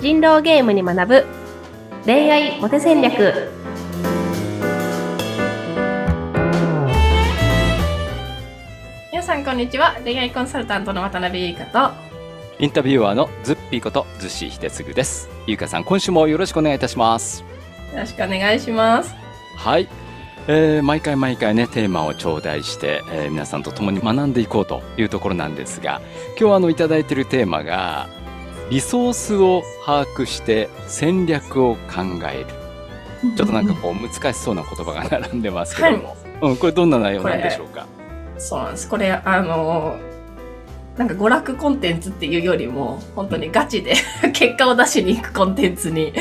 人狼ゲームに学ぶ恋愛モテ戦略皆さんこんにちは恋愛コンサルタントの渡辺優香とインタビュアーのズッピーことズシヒデツグです。ゆうかさん、今週もよろしくお願いいたします。よろしくお願いしますはい。えー毎回毎回ね、テーマを頂戴して、えー皆さんと共に学んでいこうというところなんですが、今日あの、いただいているテーマが、リソースを把握して戦略を考える。ちょっとなんかこう、難しそうな言葉が並んでますけども、うん、これどんな内容なんでしょうか？そうなんですこれあのなんか娯楽コンテンツっていうよりも本当にガチで 結果を出しに行くコンテンツに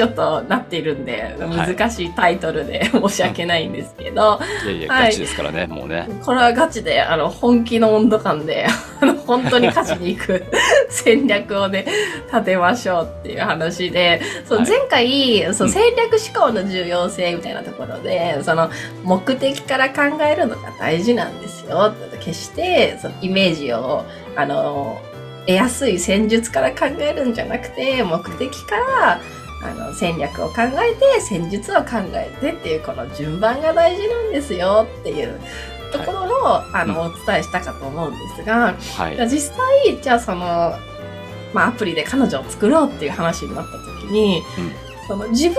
ちょっとなっているんではい。難しいタイトルで 申し訳ないんですけど、いやいや、はい。ガチですからね、もうね。これはガチであの本気の温度感であの本当に勝ちに行く 戦略をね立てましょうっていう話でそう、はい。前回そううん。戦略思考の重要性みたいなところで、その目的から考えるのが大事なんですよ。決してそのイメージをあの得やすい戦術から考えるんじゃなくて目的からあの戦略を考えて戦術を考えてっていうこの順番が大事なんですよっていうところを、あの、お伝えしたかと思うんですが、はい。実際じゃあその、まあ、アプリで彼女を作ろうっていう話になった時に、うん。その自分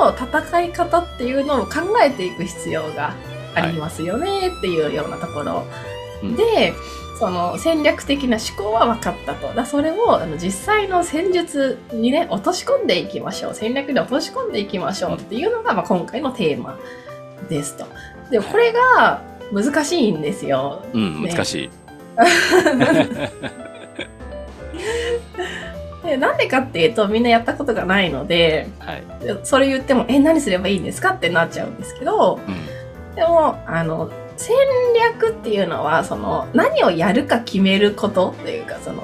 の戦い方っていうのを考えていく必要がありますよねっていうようなところ、うんでその戦略的な思考は分かったとだそれをあの実際の戦術にね落とし込んでいきましょう戦略に落とし込んでいきましょうっていうのが、まあ、今回のテーマですと。でもこれが難しいんですよ。うん、ね難しい。でなんでかっていうとみんなやったことがないのではい。それ言っても「え何すればいいんですか?」ってなっちゃうんですけどうん。でもあの戦略っていうのはその何をやるか決めることっていうかその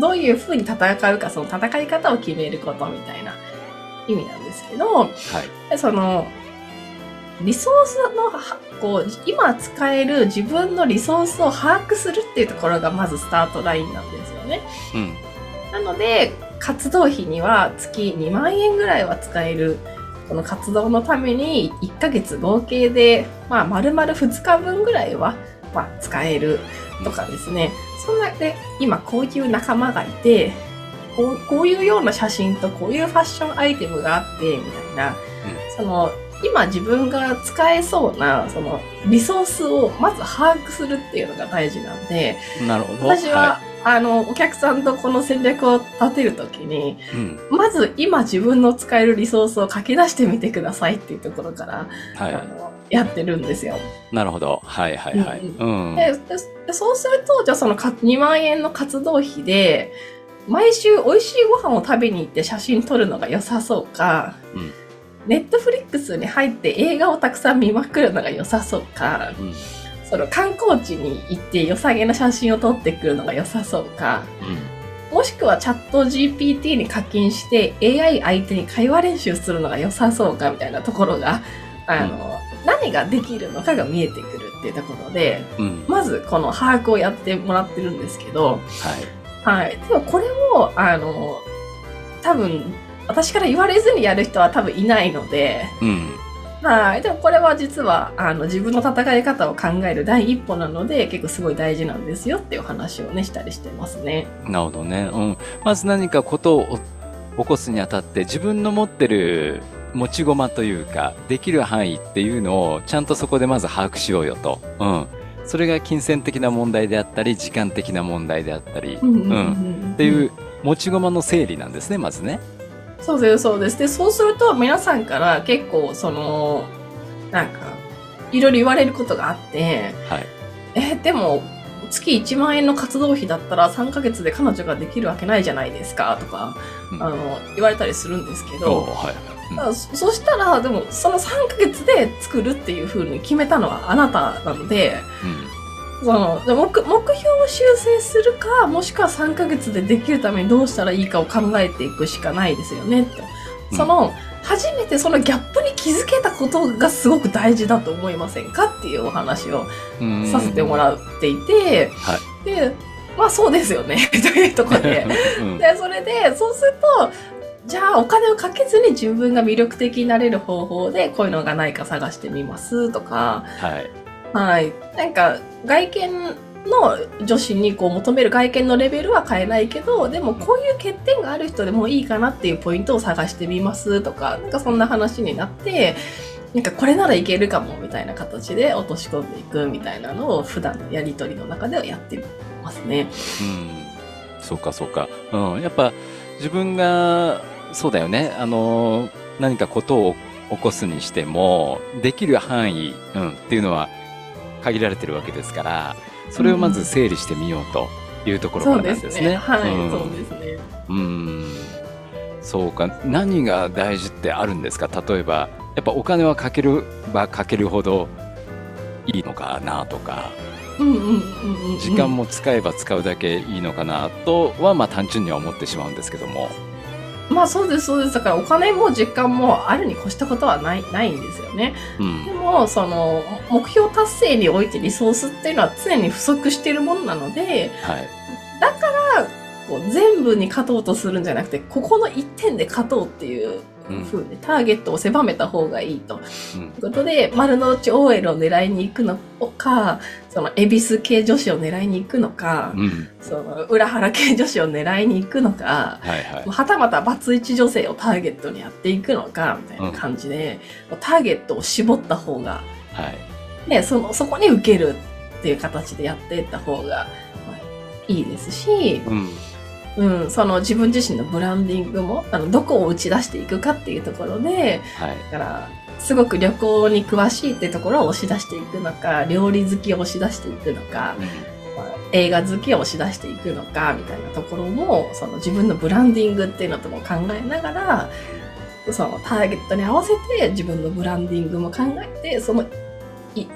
どういうふうに戦うかその戦い方を決めることみたいな意味なんですけどはい。でそのリソースのはこう今使える自分のリソースを把握するっていうところがまずスタートラインなんですよね。うん。なので活動費には月2万円ぐらいは使えるこの活動のために1ヶ月合計で、まあ、丸々2日分ぐらいは、まあ、使えるとかですね。そんなで今こういう仲間がいてこうこういうような写真とこういうファッションアイテムがあってみたいな、その今自分が使えそうなそのリソースをまず把握するっていうのが大事なんでなるほど。私は、あのお客さんとこの戦略を立てるときにい、うん。まず今自分の使えるリソースを書き出してみてくださいっていうところから、はい。あのやってるんですよ。なるほど。はいはいはい。ううん。ででそうするとじゃあそのか2万円の活動費で毎週美味しいご飯を食べに行って写真撮るのが良さそうか、うんネットフリックスに入って映画をたくさん見まくるのが良さそうかうん。その観光地に行って良さげな写真を撮ってくるのが良さそうかもしくはチャット GPT に課金して AI 相手に会話練習するのが良さそうかみたいなところがあの、何ができるのかが見えてくるっていうところでうん。うん。まずこの把握をやってもらってるんですけど、はい。はい。でもこれを、あの、多分、私から言われずにやる人は多分いないので、うん。はい。でもこれは実は、あの、自分の戦い方を考える第一歩なので、結構すごい大事なんですよっていう話をね、したりしてますね。なるほどね。うん。まず何かことを起こすにあたって自分の持ってる持ち駒というか、できる範囲っていうのをちゃんとそこでまず把握しようよと。うん。それが金銭的な問題であったり、時間的な問題であったり、うん。っていう持ち駒の整理なんですね、まずね。そうです、そうです。で、そうすると皆さんから結構、その、なんか、いろいろ言われることがあって、はい。え、でも、月1万円の活動費だったら3ヶ月で彼女ができるわけないじゃないですか、とか、うんあの、言われたりするんですけおど、はいだからそそしたら、でも、その3ヶ月で作るっていう風に決めたのはあなたなので、そので目目標を修正するかもしくは3ヶ月でできるためにどうしたらいいかを考えていくしかないですよねって、うんその初めてそのギャップに気づけたことがすごく大事だと思いませんかっていうお話をうん。させてもらっていて、はい。でまあそうですよね というところでうんでそれでそうするとじゃあお金をかけずに自分が魅力的になれる方法でこういうのがないか探してみますとか、はい。はい。なんか、外見の女子にこう求める外見のレベルは変えないけど、でもこういう欠点がある人でもいいかなっていうポイントを探してみますとか、なんかそんな話になって、なんかこれならいけるかもみたいな形で落とし込んでいくみたいなのを普段のやりとりの中ではやってますね。うん。そうか、そうか。うん。やっぱ、自分が、そうだよね。あの、何かことを起こすにしても、できる範囲、うん、っていうのは限られてるわけですから、それをまず整理してみようというところからなんですね。はい、うんそうですね。うん。そうか。何が大事ってあるんですか？例えば、やっぱお金はかけるばかけるほどいいのかなとか。時間も使えば使うだけいいのかなとは、まあ単純には思ってしまうんですけども。まあそうです、そうです。だからお金も時間もあるに越したことはない、ないんですよね。うんで。も、その、目標達成においてリソースっていうのは常に不足しているものなので、はい。こう全部に勝とうとするんじゃなくて、ここの一点で勝とうっていううんターゲットを狭めた方がいいと。いうことで、丸の内 OL を狙いに行くのか、その、恵比寿系女子を狙いに行くのか、うん。その、裏腹系女子を狙いに行くのか、はいはい。はたまたバツイチ女性をターゲットにやっていくのか、みたいな感じで、ターゲットを絞った方が、はい。ね、その、そこに受けるっていう形でやっていった方が、まあいいですし、うん。うん、その自分自身のブランディングも、あの、どこを打ち出していくかっていうところで、はい。だから、すごく旅行に詳しいっていうところを押し出していくのか、料理好きを押し出していくのか、まあ映画好きを押し出していくのか、みたいなところも、その自分のブランディングっていうのとも考えながら、そのターゲットに合わせて自分のブランディングも考えて、そのい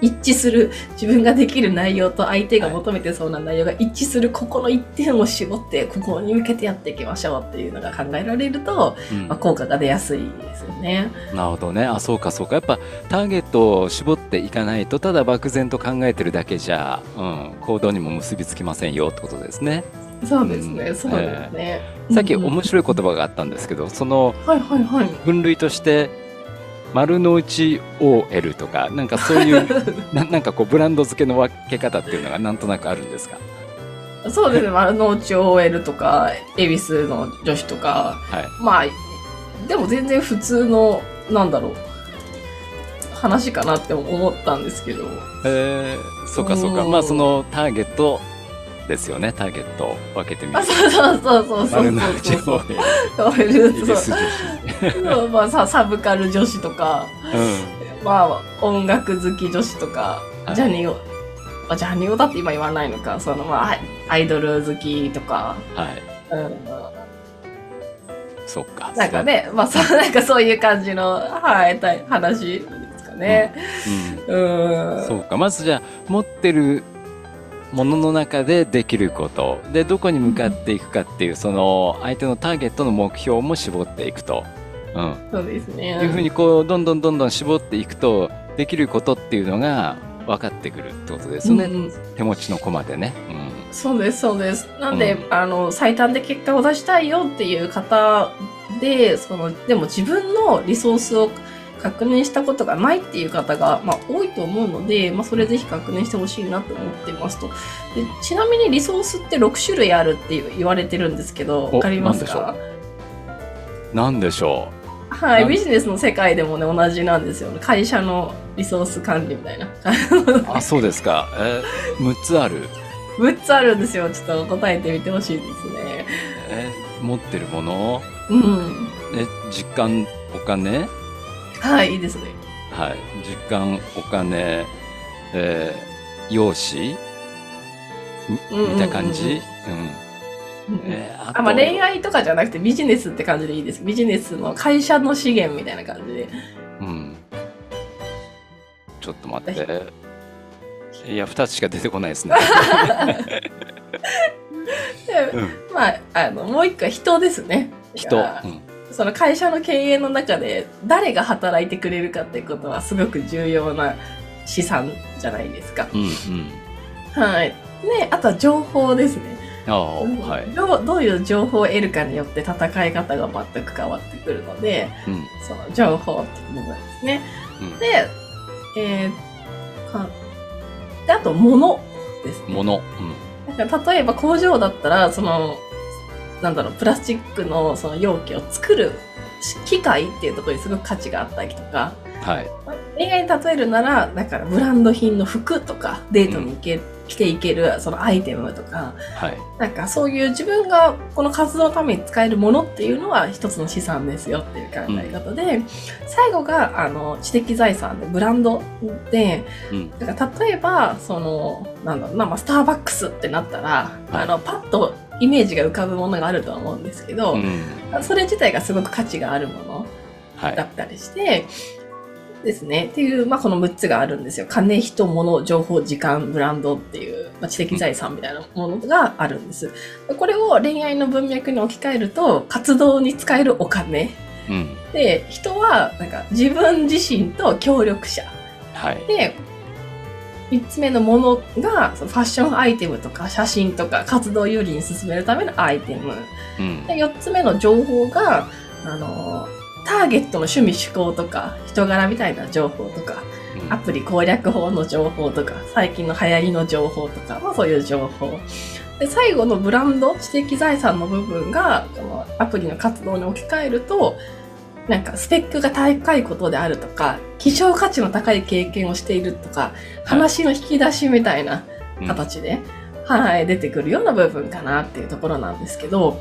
一致する自分ができる内容と相手が求めてそうな内容が一致するここの一点を絞ってここに向けてやっていきましょうっていうのが考えられると、うんまあ、効果が出やすいですよね。なるほどね。あ、そうかそうか。やっぱターゲットを絞っていかないと、ただ漠然と考えてるだけじゃ、うん、行動にも結びつきませんよってことですね。そうですね、うんそうですね。さっき面白い言葉があったんですけど、その。分類として、丸の内 OL とか、なんかそういう、ななんかこうブランド付けの分け方っていうのがなんとなくあるんですか？そうですね、丸の内 OL とか、恵比寿の女子とか、はい。まあ、でも全然普通の、なんだろう、話かなって思ったんですけど。えー、そうかそうか。うんまあそのターゲットですよね。ターゲットを分けてみるあ、そうそうそうそうそう丸の内そうそう。イギリそうス女子。そうまあさ、サブカル女子とか、うん。まあ、音楽好き女子とか、はいジャニオ、まあ、ジャニオだって今言わないのか、そのまあ、アイドル好きとか、はい。うん、そっか。なんかね、まあ、そう、なんかそういう感じの、はい、たい話ですかね。うん。うん。そうか。まずじゃあ、持ってるものの中でできること。で、どこに向かっていくかっていう、その、相手のターゲットの目標も絞っていくと。うん。そうですね。いうふうにこう、どんどんどんどん絞っていくと、できることっていうのが分かってくるってことですね。うんうん手持ちの駒でね。うん。そうです、そうです。なんで、うあの、最短で結果を出したいよっていう方で、その、でも自分のリソースを確認したことがないっていう方が、まあ、多いと思うので、まあ、それぜひ確認してほしいなと思ってますと。でちなみにリソースって6種類あるって言われてるんですけど、おわかりますか？なんでしょはい、ビジネスの世界でもね、同じなんですよね。会社のリソース管理みたいな。う。あ、そうですか。えー、6つある？6つあるんですよ。ちょっと答えてみてほしいですね。えー持ってるもの？うん。え、時間、お金？はい、いいですね。はい。時間、お金、えー、容姿？みうんうんうんみたいな感じ？うん。うんえー、ああまあ、と恋愛とかじゃなくてビジネスって感じでいいです。ビジネスの会社の資源みたいな感じで。うん。ちょっと待って。いや、2つしか出てこないですね。でうん。まあ、あの、もう一個は人ですね。人。うん。その会社の経営の中で誰が働いてくれるかってことはすごく重要な資産じゃないですか。うん。うん。はい。ね、あとは情報ですね。ああ、はい。どうどういう情報を得るかによって戦い方が全く変わってくるので、うん。その情報っていう部分ですね。うんで、えーかで、あと物ですね。もの。だから例えば工場だったら、その、なんだろう、プラスチックのその容器を作る機械っていうところにすごく価値があったりとか、うん。はい。恋愛に例えるなら、だからブランド品の服とか、デートに行け、着ていけるそのアイテムとか、はい。なんかそういう自分がこの活動のために使えるものっていうのは一つの資産ですよっていう考え方で、最後があの知的財産でブランドで、うん。だから例えば、その、なんだろうな、まあ、スターバックスってなったら、はいあの、パッとイメージが浮かぶものがあるとは思うんですけど、うん。それ自体がすごく価値があるものはいだ。ったりして、ですね。っていう、まあ、この6つがあるんですよ。金、人、物、情報、時間、ブランドっていう、まあ、知的財産みたいなものがあるんです。これを恋愛の文脈に置き換えると、活動に使えるお金。うん。で、人は、なんか、自分自身と協力者。はい。で、3つ目のものが、ファッションアイテムとか写真とか活動を有利に進めるためのアイテム。うん。で、4つ目の情報が、あの、ターゲットの趣味趣向とか、人柄みたいな情報とか、アプリ攻略法の情報とか、最近の流行りの情報とか、まあそういう情報。で、最後のブランド、知的財産の部分が、このアプリの活動に置き換えると、なんかスペックが高いことであるとか、希少価値の高い経験をしているとか、話の引き出しみたいなうん。形で、はい、出てくるような部分かなっていうところなんですけど、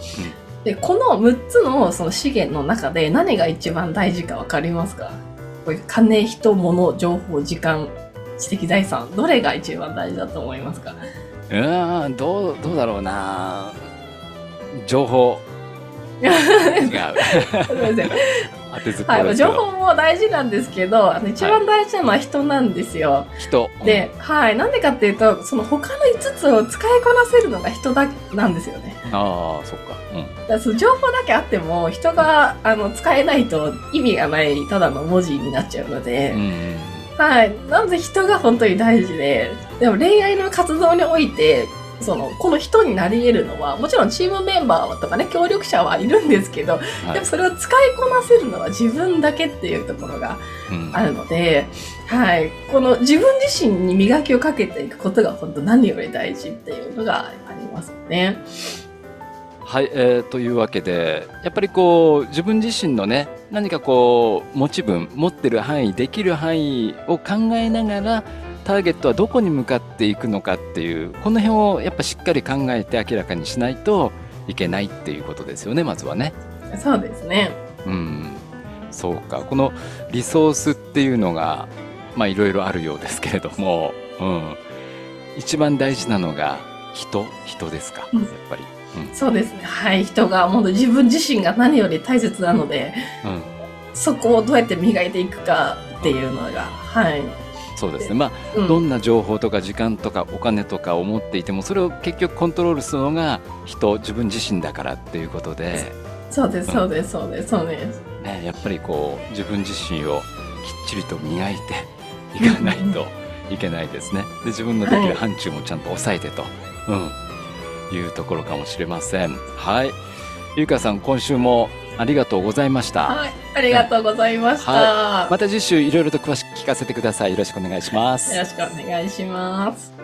で、この6つのその資源の中で何が一番大事かわかりますか？こういう金、人、物、情報、時間、知的財産、どれが一番大事だと思いますか？うーん、どう、どうだろうな。情報。違う。すみませんはい。情報も大事なんですけど、あの一番大事なのは人なんですよ。人。で、はい、なんでかっていうと、その他の5つを使いこなせるのが人だなんですよね。うん。ああ、そっか。うん。だその情報だけあっても、人があの使えないと意味がないただの文字になっちゃうので、うん。はい。なので人が本当に大事で、でも恋愛の活動において、その、この人になり得るのは、もちろんチームメンバーとかね、協力者はいるんですけど、はいでもそれを使いこなせるのは自分だけっていうところがうんあるので、はい。この自分自身に磨きをかけていくことが本当何より大事っていうのがありますね。はい、えーというわけでやっぱりこう自分自身のね何かこう持ち分持ってる範囲できる範囲を考えながらターゲットはどこに向かっていくのかっていうこの辺をやっぱしっかり考えて明らかにしないといけないっていうことですよねまずはね。そうですね。うん、そうかこのリソースっていうのがまあいろいろあるようですけれども、うん、一番大事なのが人人ですかうんやっぱり。そうですね。はい。人が、本当自分自身が何より大切なので、うんうんそこをどうやって磨いていくかっていうのが、はい。そうですね。まあ、うんどんな情報とか時間とかお金とかを持っていても、それを結局コントロールするのが人、自分自身だからっていうことで、そうです、そうです、そうです、そうです。ね、やっぱりこう、自分自身をきっちりと磨いていかないといけないですね。で、自分のできる範疇もちゃんと抑えてと、うん、いうところかもしれません。はい。ゆうかさん、今週もありがとうございました。はい。ありがとうございました。はまた次週いろいろと詳しく聞かせてください。よろしくお願いします。よろしくお願いします。